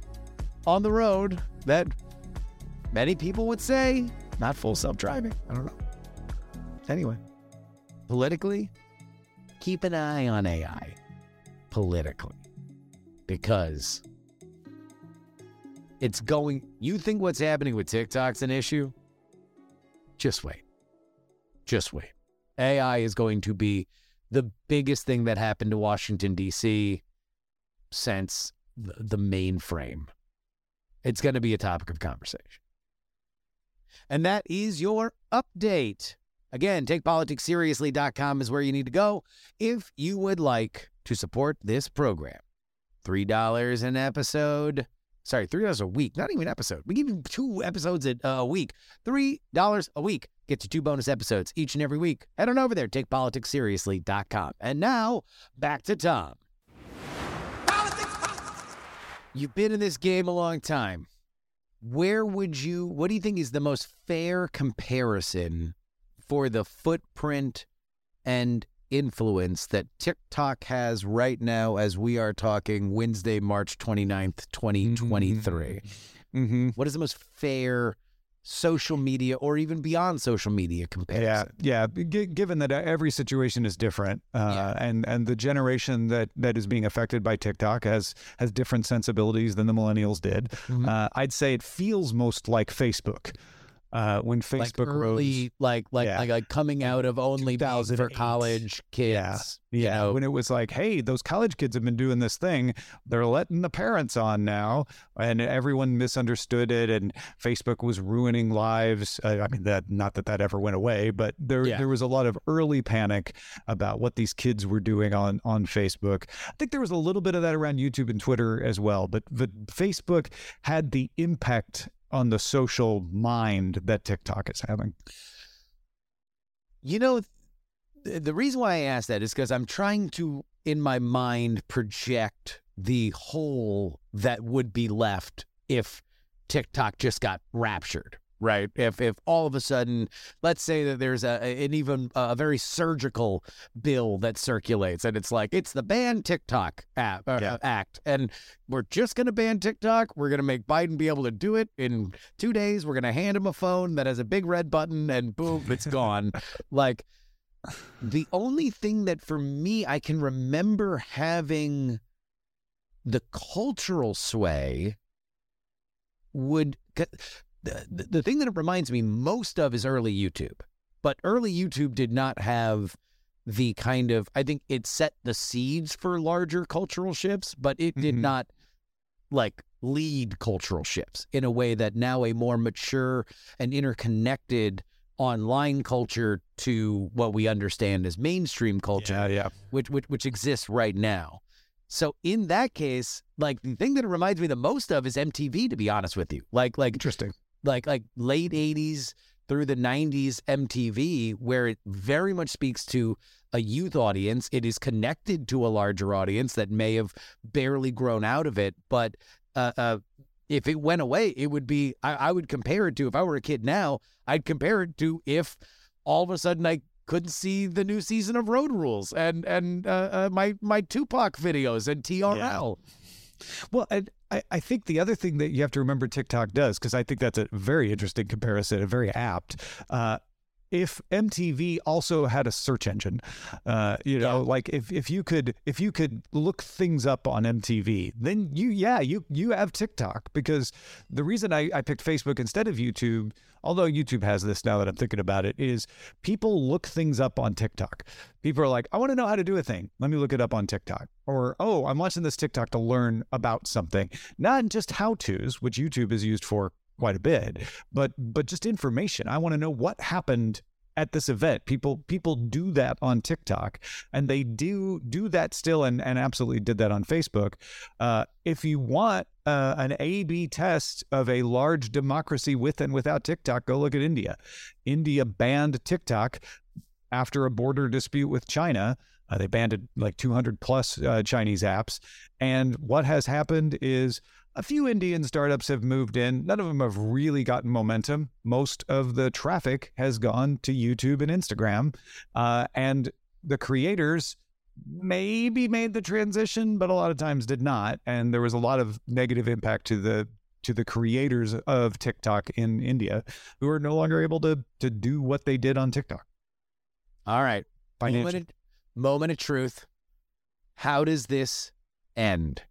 on the road that many people would say not full self driving. I don't know. Anyway, politically, keep an eye on AI politically because it's going. You think what's happening with TikTok's an issue? Just wait. Just wait. AI is going to be the biggest thing that happened to Washington, D.C. since the, the mainframe. It's going to be a topic of conversation. And that is your update. Again, takepoliticsseriously.com is where you need to go if you would like to support this program. $3 an episode. Sorry, $3 a week, not even an episode. We give you two episodes a, a week. $3 a week gets you two bonus episodes each and every week. Head on over there, takepoliticsseriously.com. And now, back to Tom. politics You've been in this game a long time. Where would you, what do you think is the most fair comparison for the footprint and influence that TikTok has right now as we are talking Wednesday, March 29th, 2023? Mm-hmm. What is the most fair social media or even beyond social media Yeah, comparison? yeah. G- given that every situation is different, uh, Yeah. and and the generation that that is being affected by TikTok has has different sensibilities than the millennials did. Mhm. Uh, I'd say it feels most like Facebook. Uh, when like Facebook early, rose, like like, Yeah. like like coming out of only for college kids. Yeah. you know, when it was like, hey, those college kids have been doing this thing, they're letting the parents on now, and everyone misunderstood it, and Facebook was ruining lives. Uh, I mean, that not that that ever went away, but there Yeah. there was a lot of early panic about what these kids were doing on on Facebook. I think there was a little bit of that around YouTube and Twitter as well, but but Facebook had the impact on the social mind that TikTok is having. You know, th- the reason why I ask that is because I'm trying to, in my mind, project the hole that would be left if TikTok just got raptured. Right. If if all of a sudden, let's say that there's a an even a very surgical bill that circulates, and it's like it's the ban TikTok app uh, Yeah. act, and we're just going to ban TikTok. We're going to make Biden be able to do it in two days. We're going to hand him a phone that has a big red button, and boom, it's gone. like the only thing that for me I can remember having the cultural sway would the, the, thing that it reminds me most of is early YouTube. But early YouTube did not have the kind of I think it set the seeds for larger cultural shifts, but it did Mhm. not like lead cultural shifts in a way that now a more mature and interconnected online culture to what we understand as mainstream culture Yeah, yeah. which, which which exists right now. So in that case, like the thing that it reminds me the most of is MTV. To be honest with you, like like Interesting. Like like late '80s through the '90s MTV, where it very much speaks to a youth audience. It is connected to a larger audience that may have barely grown out of it, but uh, uh, if it went away, it would be. I, I would compare it to if I were a kid now. I'd compare it to if all of a sudden I couldn't see the new season of Road Rules and and uh, uh, my my Tupac videos and TRL. Well, and I, I think the other thing that you have to remember TikTok does, because I think that's a very interesting comparison and very apt. Uh, if MTV also had a search engine, uh, you know, like if, if you could if you could look things up on MTV, then you yeah you you have TikTok because the reason I, I picked Facebook instead of YouTube, although YouTube has this now that I'm thinking about it, is people look things up on TikTok. People are like, I want to know how to do a thing. Let me look it up on TikTok. Or, oh, I'm watching this TikTok to learn about something. Not just how to's, which YouTube is used for quite a bit, but but just information. I want to know what happened at this event. People people do that on TikTok, and they do do that still, and and absolutely did that on Facebook. Uh, if you want uh, an A/B test of a large democracy with and without TikTok, go look at India. India banned TikTok after a border dispute with China. Uh, they banned like 200 plus uh, Chinese apps. And what has happened is a few Indian startups have moved in. None of them have really gotten momentum. Most of the traffic has gone to YouTube and Instagram. Uh, and the creators maybe made the transition, but a lot of times did not. And there was a lot of negative impact to the to the creators of TikTok in India who are no longer able to to do what they did on TikTok. All right. Financially. Limited, moment of truth. How does this end?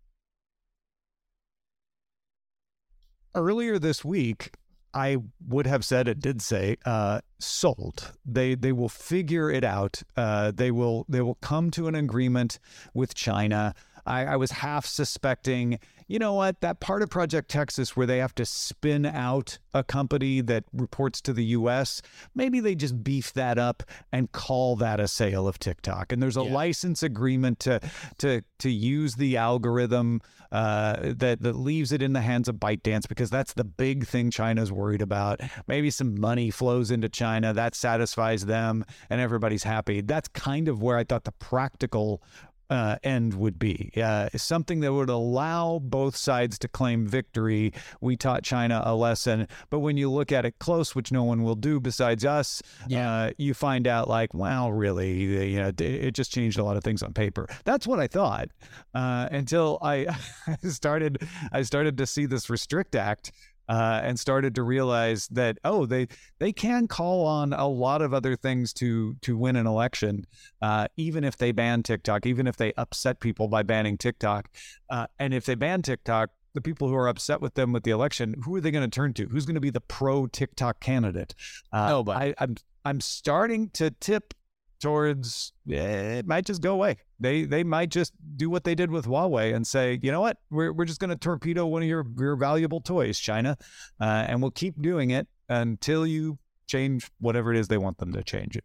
Earlier this week, I would have said it did say uh, sold. They they will figure it out. Uh, they will they will come to an agreement with China. I, I was half suspecting you know what, that part of Project Texas where they have to spin out a company that reports to the US, maybe they just beef that up and call that a sale of TikTok. And there's a yeah. license agreement to to to use the algorithm uh, that that leaves it in the hands of ByteDance because that's the big thing China's worried about. Maybe some money flows into China that satisfies them and everybody's happy. That's kind of where I thought the practical uh, end would be. Uh, something that would allow both sides to claim victory. We taught China a lesson, but when you look at it close, which no one will do besides us, yeah. Uh, you find out like, wow, really, you know, it just changed a lot of things on paper. That's what I thought uh, until I started. I started to see this Restrict Act uh, and started to realize that oh they they can call on a lot of other things to to win an election uh, even if they ban TikTok even if they upset people by banning TikTok uh, and if they ban TikTok the people who are upset with them with the election who are they going to turn to? Who's going to be the pro TikTok candidate? Uh, but I, I'm I'm starting to tip towards eh, it might just go away. They they might just do what they did with Huawei and say, you know what, we're we're just going to torpedo one of your your valuable toys, China, uh, and we'll keep doing it until you change whatever it is they want them to change it.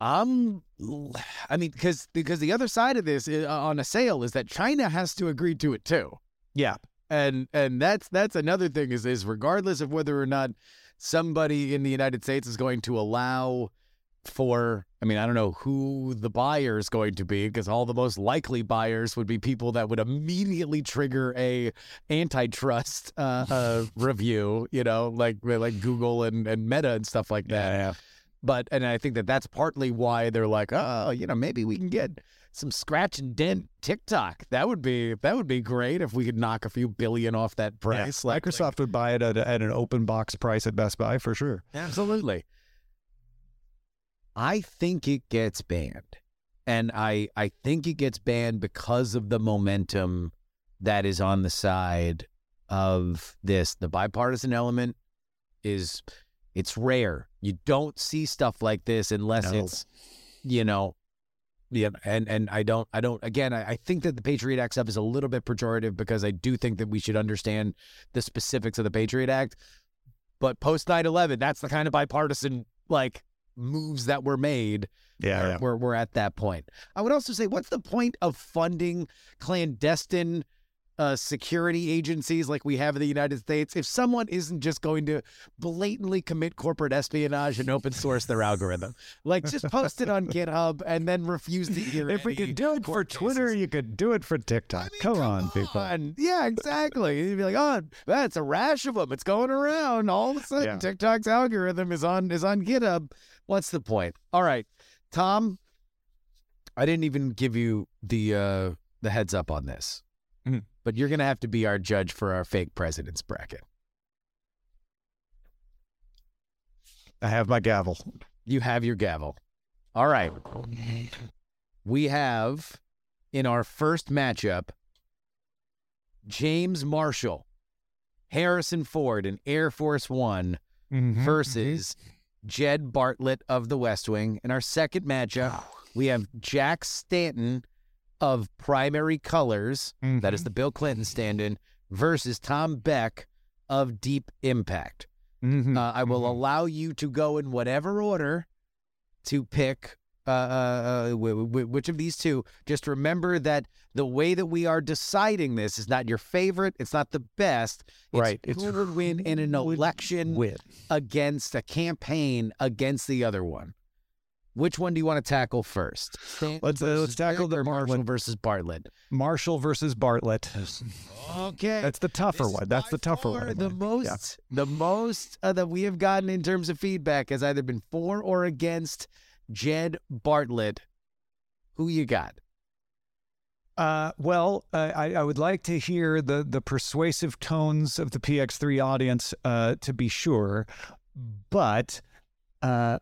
Um, I mean, because because the other side of this is, uh, on a sale is that China has to agree to it too. Yeah, and and that's that's another thing is is regardless of whether or not somebody in the United States is going to allow for I mean, I don't know who the buyer is going to be because all the most likely buyers would be people that would immediately trigger a antitrust uh, uh, review, you know, like like Google and, and Meta and stuff like that. Yeah, yeah. But and I think that that's partly why they're like, oh, you know, maybe we can get some scratch and dent TikTok. That would be that would be great if we could knock a few billion off that price. Yeah, like, Microsoft like, would buy it at, at an open box price at Best Buy for sure. Absolutely. I think it gets banned. And I I think it gets banned because of the momentum that is on the side of this. The bipartisan element is it's rare. You don't see stuff like this unless no. it's you know yeah, and and I don't I don't again I, I think that the Patriot Act stuff is a little bit pejorative because I do think that we should understand the specifics of the Patriot Act. But post 9-11, that's the kind of bipartisan like moves that were made. Yeah, yeah. We're we're at that point. I would also say, what's the point of funding clandestine uh, security agencies like we have in the United States, if someone isn't just going to blatantly commit corporate espionage and open source their algorithm, like just post it on GitHub and then refuse to hear. If we could do it for Twitter, you could do it for TikTok. I mean, come, come, on, people. Yeah, exactly. You'd be like, oh, that's a rash of them. It's going around. All of a sudden, yeah. TikTok's algorithm is on is on GitHub. What's the point? All right, Tom. I didn't even give you the uh, the heads up on this. Mm-hmm but you're going to have to be our judge for our fake president's bracket. I have my gavel. You have your gavel. All right. We have in our first matchup James Marshall, Harrison Ford in Air Force One mm-hmm, versus mm-hmm. Jed Bartlet of the West Wing. In our second matchup, we have Jack Stanton of primary colors, mm-hmm. that is mm-hmm. the Bill Clinton stand in, versus Tom Beck of Deep Impact. Mm-hmm. Uh, I will mm-hmm. allow you to go in whatever order to pick uh, uh, uh w- w- which of these two. Just remember that the way that we are deciding this is not your favorite. It's not the best. It's right. It's who would win in an election win. against a campaign against the other one. Which one do you want to tackle first? let's uh, let's tackle the Marshall versus Bartlet. Marshall versus Bartlet. Okay, that's the tougher one. That's the tougher one. The most, yeah. the most uh, that we have gotten in terms of feedback has either been for or against Jed Bartlet. Who you got? Uh, well, uh, I, I, would like to hear the the persuasive tones of the PX3 audience uh, to be sure, but Uh,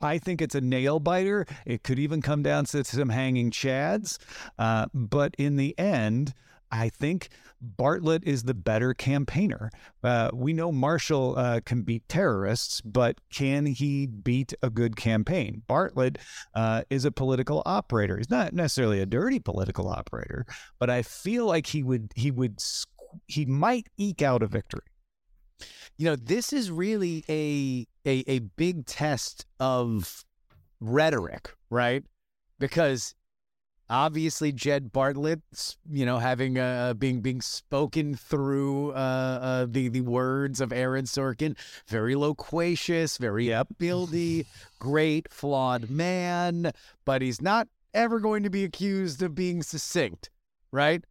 I think it's a nail biter. It could even come down to some hanging chads. Uh, but in the end, I think Bartlet is the better campaigner. Uh, we know Marshall uh, can beat terrorists, but can he beat a good campaign? Bartlet uh, is a political operator. He's not necessarily a dirty political operator, but I feel like he would he would he might eke out a victory. You know, this is really a a, a big test of rhetoric, right? Because obviously Jed Bartlet, you know, having uh being being spoken through uh, uh the the words of Aaron Sorkin, very loquacious, very yep. buildy, great flawed man, but he's not ever going to be accused of being succinct, right?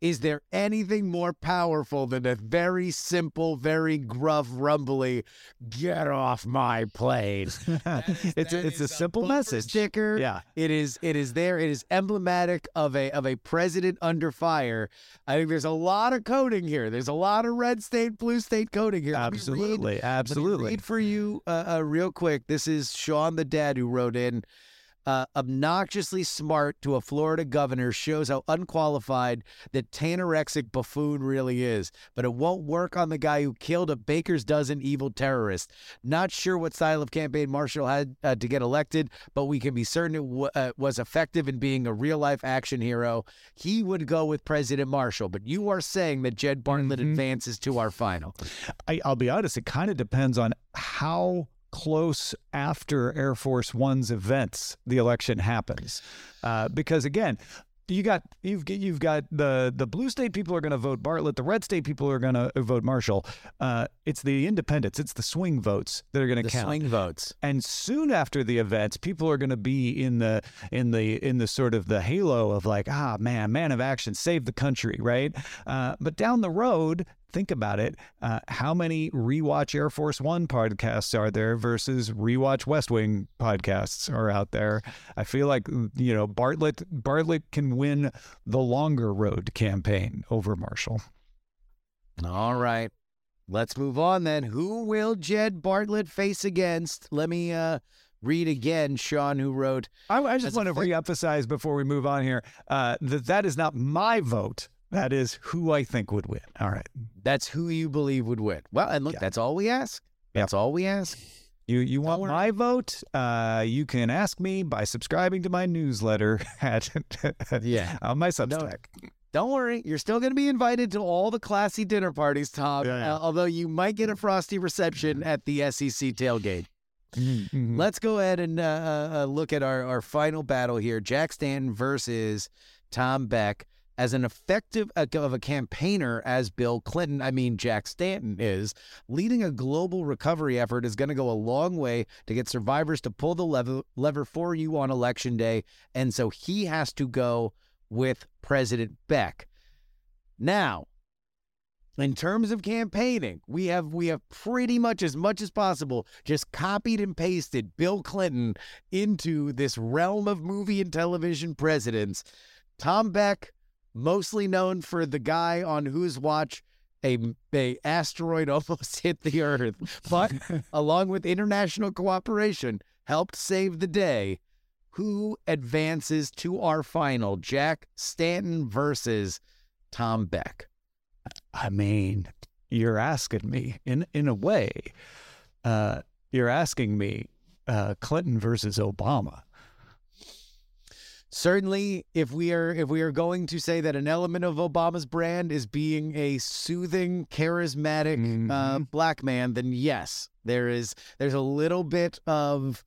Is there anything more powerful than a very simple, very gruff, rumbly "Get off my plane"? it's a, it's a, a simple message. Sticker. Yeah, it is. It is there. It is emblematic of a of a president under fire. I think there's a lot of coding here. There's a lot of red state, blue state coding here. Absolutely, read, absolutely. read for you uh, uh, real quick. This is Sean the dad who wrote in uh, obnoxiously smart to a Florida governor shows how unqualified the tanorexic buffoon really is. But it won't work on the guy who killed a baker's dozen evil terrorists. Not sure what style of campaign Marshall had uh, to get elected, but we can be certain it w- uh, was effective in being a real life action hero. He would go with President Marshall, but you are saying that Jed Bartlet mm-hmm. advances to our final. I, I'll be honest, it kind of depends on how close after Air Force One's events the election happens. Uh, because again, you got you've you've got the the blue state people are going to vote Bartlet, the red state people are going to vote Marshall. Uh, it's the independents, it's the swing votes that are going to count. Swing votes. And soon after the events, people are going to be in the in the in the sort of the halo of like, ah, man, man of action, save the country, right? Uh, but down the road, think about it. Uh, how many rewatch Air Force One podcasts are there versus rewatch West Wing podcasts are out there? I feel like you know Bartlet Bartlet can win the longer road campaign over Marshall. All right. Let's move on then. Who will Jed Bartlet face against? Let me uh, read again, Sean, who wrote. I, I just want to reemphasize before we move on here uh, that that is not my vote. That is who I think would win. All right. That's who you believe would win. Well, and look, yeah. that's all we ask. That's yep. all we ask. You you want my vote? Uh, you can ask me by subscribing to my newsletter at yeah on my Substack. No, don't worry, you're still going to be invited to all the classy dinner parties, Tom. Yeah, yeah. Uh, although you might get a frosty reception at the SEC tailgate. Mm-hmm. Let's go ahead and uh, uh, uh, look at our, our final battle here: Jack Stanton versus Tom Beck as an effective uh, of a campaigner as Bill Clinton, I mean Jack Stanton is, leading a global recovery effort is going to go a long way to get survivors to pull the lever, lever for you on election day. And so he has to go with President Beck. Now, in terms of campaigning, we have we have pretty much as much as possible just copied and pasted Bill Clinton into this realm of movie and television presidents. Tom Beck mostly known for the guy on whose watch a, a asteroid almost hit the Earth, but along with international cooperation, helped save the day. Who advances to our final? Jack Stanton versus Tom Beck. I mean, you're asking me in in a way. Uh, you're asking me uh, Clinton versus Obama certainly if we are if we are going to say that an element of Obama's brand is being a soothing, charismatic uh, mm-hmm. uh, black man, then yes, there is there's a little bit of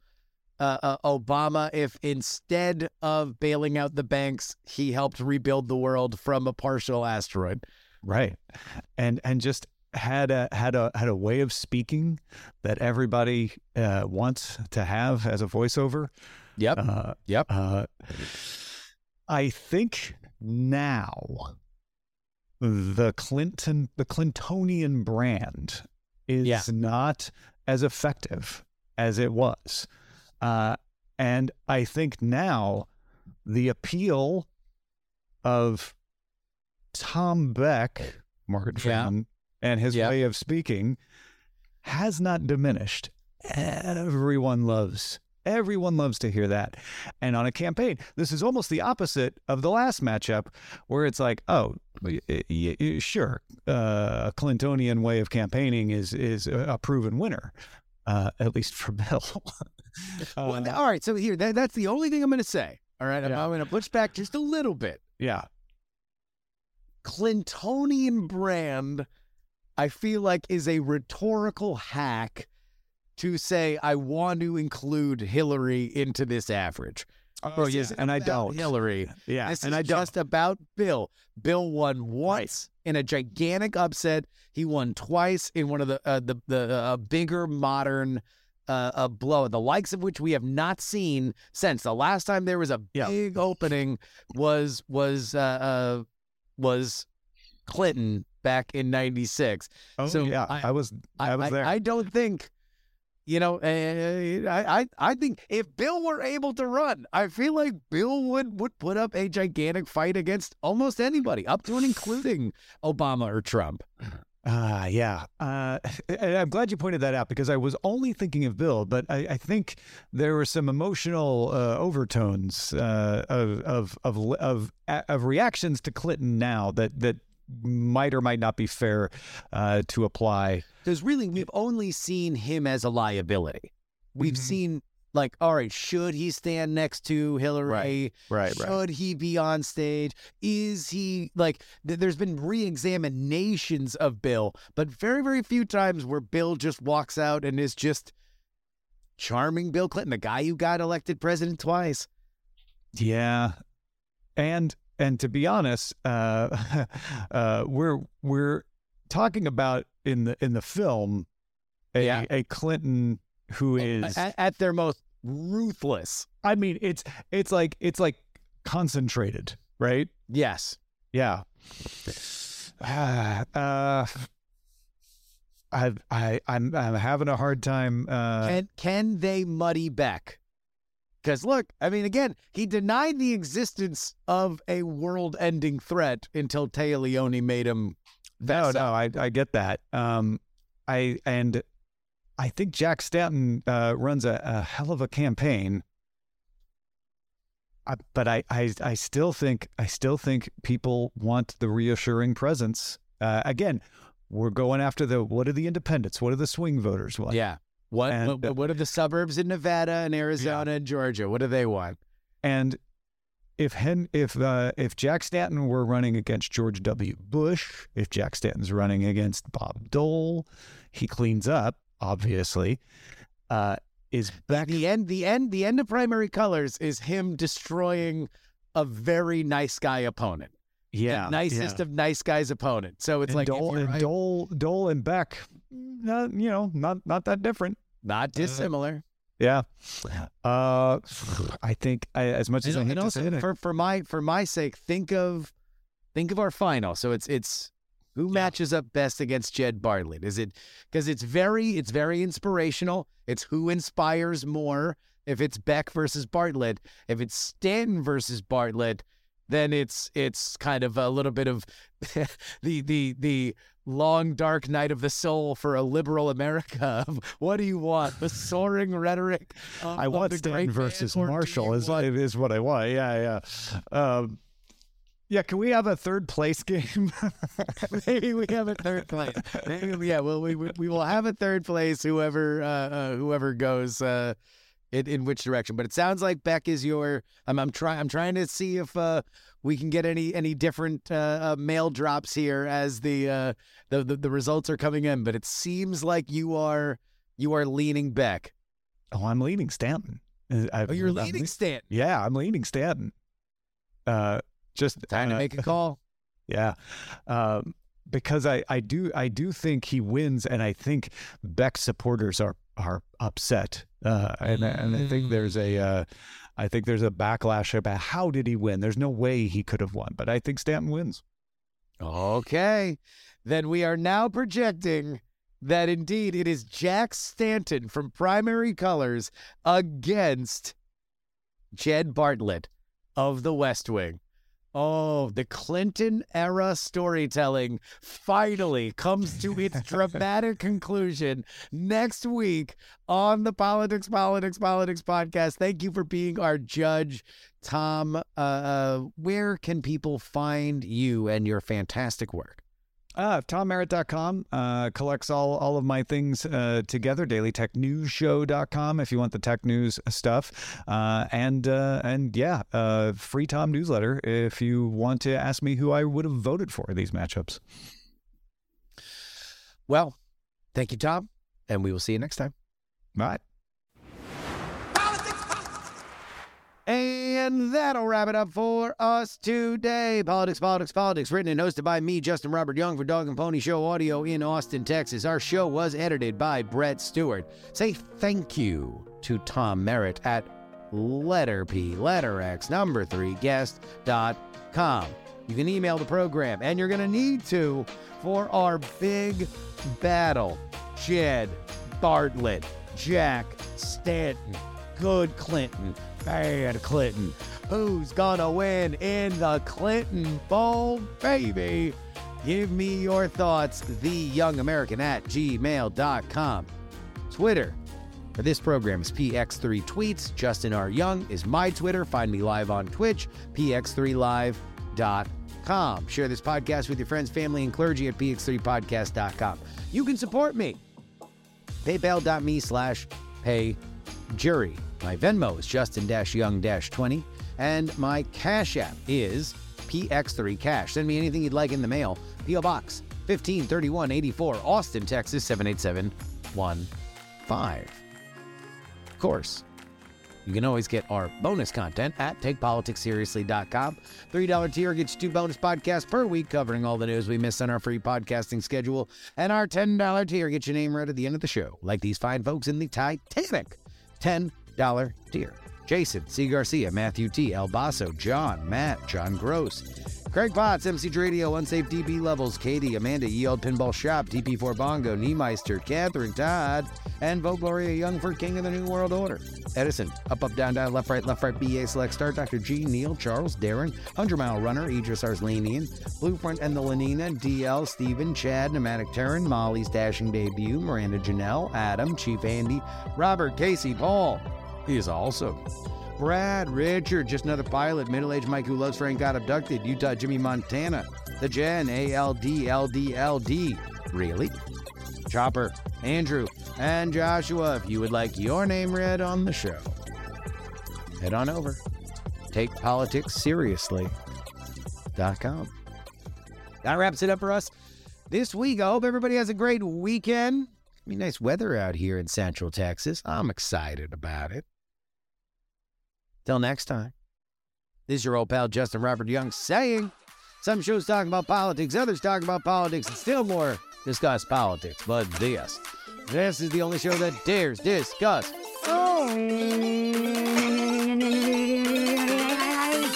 uh, uh, Obama if instead of bailing out the banks, he helped rebuild the world from a partial asteroid. Right, and and just had a had a had a way of speaking that everybody uh, wants to have as a voiceover Yep. Uh, yep. Uh, I think now the Clinton, the Clintonian brand is yeah. not as effective as it was. Uh, and I think now the appeal of Tom Beck, Morgan Freeman, yeah. and his yeah. way of speaking has not diminished. everyone loves. Everyone loves to hear that. And on a campaign, this is almost the opposite of the last matchup, where it's like, oh, y- y- y- sure, uh, a Clintonian way of campaigning is is a proven winner, uh, at least for Bill. Well, Uh, all right, so here that, that's the only thing I'm going to say. All right, I'm, Yeah. I'm going to push back just a little bit. yeah, Clintonian brand, I feel like is a rhetorical hack to say I want to include Hillary into this average. Oh, yes, and I don't. Hillary. yeah, This and is I don't. just about Bill. Bill won once in a gigantic upset. He won twice in one of the uh, the the uh, bigger modern uh, uh, blow, the likes of which we have not seen since the last time there was a Yeah. big opening was was uh, uh, was Clinton back in '96. Oh, so yeah, I- I, was I, was there. I don't think. You know, uh, I, I I think if Bill were able to run, I feel like Bill would would put up a gigantic fight against almost anybody, up to and including Obama or Trump. Ah, yeah. Uh, I'm glad you pointed that out because I was only thinking of Bill, but I, I think there were some emotional uh, overtones uh, of, of of of of reactions to Clinton now that that might or might not be fair uh, to apply. Because really, we've only seen him as a liability. We've Mhm. seen like, all right, should he stand next to Hillary? Right, right. Should he be on stage? Is he like? Th- there's been re-examinations of Bill, but very, very few times where Bill just walks out and is just charming Bill Clinton, the guy who got elected president twice. Yeah, and and to be honest, uh, uh, we're we're talking about in the in the film a, Yeah. a Clinton who is. at, at their most ruthless. I mean, it's it's like it's like concentrated, right? Yes. Yeah. Ah, uh, I I I'm I'm having a hard time. Uh, can can they muddy Beck? Because look, I mean, again, he denied the existence of a world-ending threat until Téa Leoni made him. no, no. I I get that. Um, I and I think Jack Stanton uh, runs a, a hell of a campaign. I, but I, I I still think I still think people want the reassuring presence. Uh, again, we're going after the what are the independents? What are the swing voters want? Yeah. What, And, what what are the suburbs in Nevada and Arizona and Georgia? What do they want? And if Hen, if uh, if Jack Stanton were running against George W. Bush, if Jack Stanton's running against Bob Dole, he cleans up. Obviously, uh, is Beck? The end the end the end of primary colors is him destroying a very nice guy opponent. Yeah, the nicest yeah. of nice guys opponent. So it's and like if Dole, you're and right- Dole, Dole and Beck, not, you know, not not that different. not dissimilar. Yeah. Uh, I think I, as much as I and, hate and to also say it, for for my for my sake, think of think of our final. So it's it's who matches up best against Jed Bartlet? Is it because it's very it's very inspirational. It's who inspires more. If it's Beck versus Bartlet, if it's Stanton versus Bartlet, then it's it's kind of a little bit of the the the long dark night of the soul for a liberal America. What do you want? The soaring rhetoric. of- I want the Stanton versus Marshall is want- is what I want. Yeah, yeah. Um, yeah, can we have a third place game? Maybe we have a third place. Maybe, yeah, well, we we we will have a third place. Whoever uh, uh, whoever goes uh, in in which direction. But it sounds like Beck is your. I'm I'm trying I'm trying to see if uh, we can get any any different uh, uh, mail drops here as the, uh, the the the results are coming in. But it seems like you are you are leaning Beck. oh, I'm leaning Stanton. Uh, I, Oh, you're I'm leaning le- Stanton. Yeah, I'm leaning Stanton. Uh, just Time to uh, make a call. Yeah, um, because I, I do I do think he wins, and I think Beck's supporters are are upset, uh, and and I think there's a uh, I think there's a backlash about how did he win? There's no way he could have won, but I think Stanton wins. Okay. Then we are now projecting that indeed it is Jack Stanton from Primary Colors against Jed Bartlet of the West Wing. Oh, the Clinton era storytelling finally comes to its dramatic conclusion next week on the Politics, Politics, Politics podcast. Thank you for being our judge, Tom. Uh, uh, where can people find you and your fantastic work? Uh, TomMerritt.com uh, collects all, all of my things uh, together. DailyTechNewsShow.com if you want the tech news stuff. Uh, and uh, and yeah, uh, free Tom newsletter if you want to ask me who I would have voted for these matchups. Well, thank you, Tom, and we will see you next time. Bye. And that'll wrap it up for us today. Politics, Politics, Politics, written and hosted by me, Justin Robert Young, for Dog and Pony Show Audio in Austin, Texas. Our show was edited by Brett Stewart. Say thank you to Tom Merritt at letter P, letter X, number three, guest.com. You can email the program, and you're going to need to for our big battle. Jed Bartlet, Jack Stanton, Good Clinton, Bad Clinton. Who's gonna win in the Clinton Bowl, baby? Give me your thoughts, theyoungamerican at gmail.com. Twitter for this program is PX3 Tweets. Justin R. Young is my Twitter. Find me live on Twitch, px3live.com. Share this podcast with your friends, family, and clergy at px3podcast.com. You can support me. PayPal.me slash pay jury. My Venmo is Justin Young 20, and my Cash App is PX3 Cash. Send me anything you'd like in the mail. P.O. Box 153184, Austin, Texas 78715. Of course, you can always get our bonus content at TakePoliticsSeriously.com. $3 tier gets you two bonus podcasts per week covering all the news we miss on our free podcasting schedule. And our $10 tier gets your name read at the end of the show, like these fine folks in the Titanic. $10 tier. Jason, C. Garcia, Matthew T., El Basso, John, Matt, John Gross, Craig Potts, MC Radio, Unsafe DB Levels, Katie, Amanda, Yield Pinball Shop, TP4 Bongo, Niemeister, Catherine Todd, and Vote Gloria Young for King of the New World Order. Edison, Up Up Down Down, Left Right Left Right, BA Select Start, Dr. G, Neil, Charles, Darren, 100 Mile Runner, Idris Arslanian, Blueprint and the Lenina, DL, Stephen, Chad, Pneumatic Terran, Molly's Dashing Debut, Miranda Janelle, Adam, Chief Andy, Robert, Casey, Paul. He is awesome. Brad, Richard, just another pilot, middle aged Mike who loves Frank got abducted, Utah, Jimmy Montana, the Jen, A L D L D L D. Really? Chopper, Andrew, and Joshua. If you would like your name read on the show, head on over. TakePoliticsSeriously.com. That wraps it up for us this week. I hope everybody has a great weekend. Be nice weather out here in Central Texas. I'm excited about it. Till next time, this is your old pal Justin Robert Young saying some shows talk about politics, others talk about politics, and still more discuss politics. But this, this is the only show that dares discuss.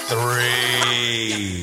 Three.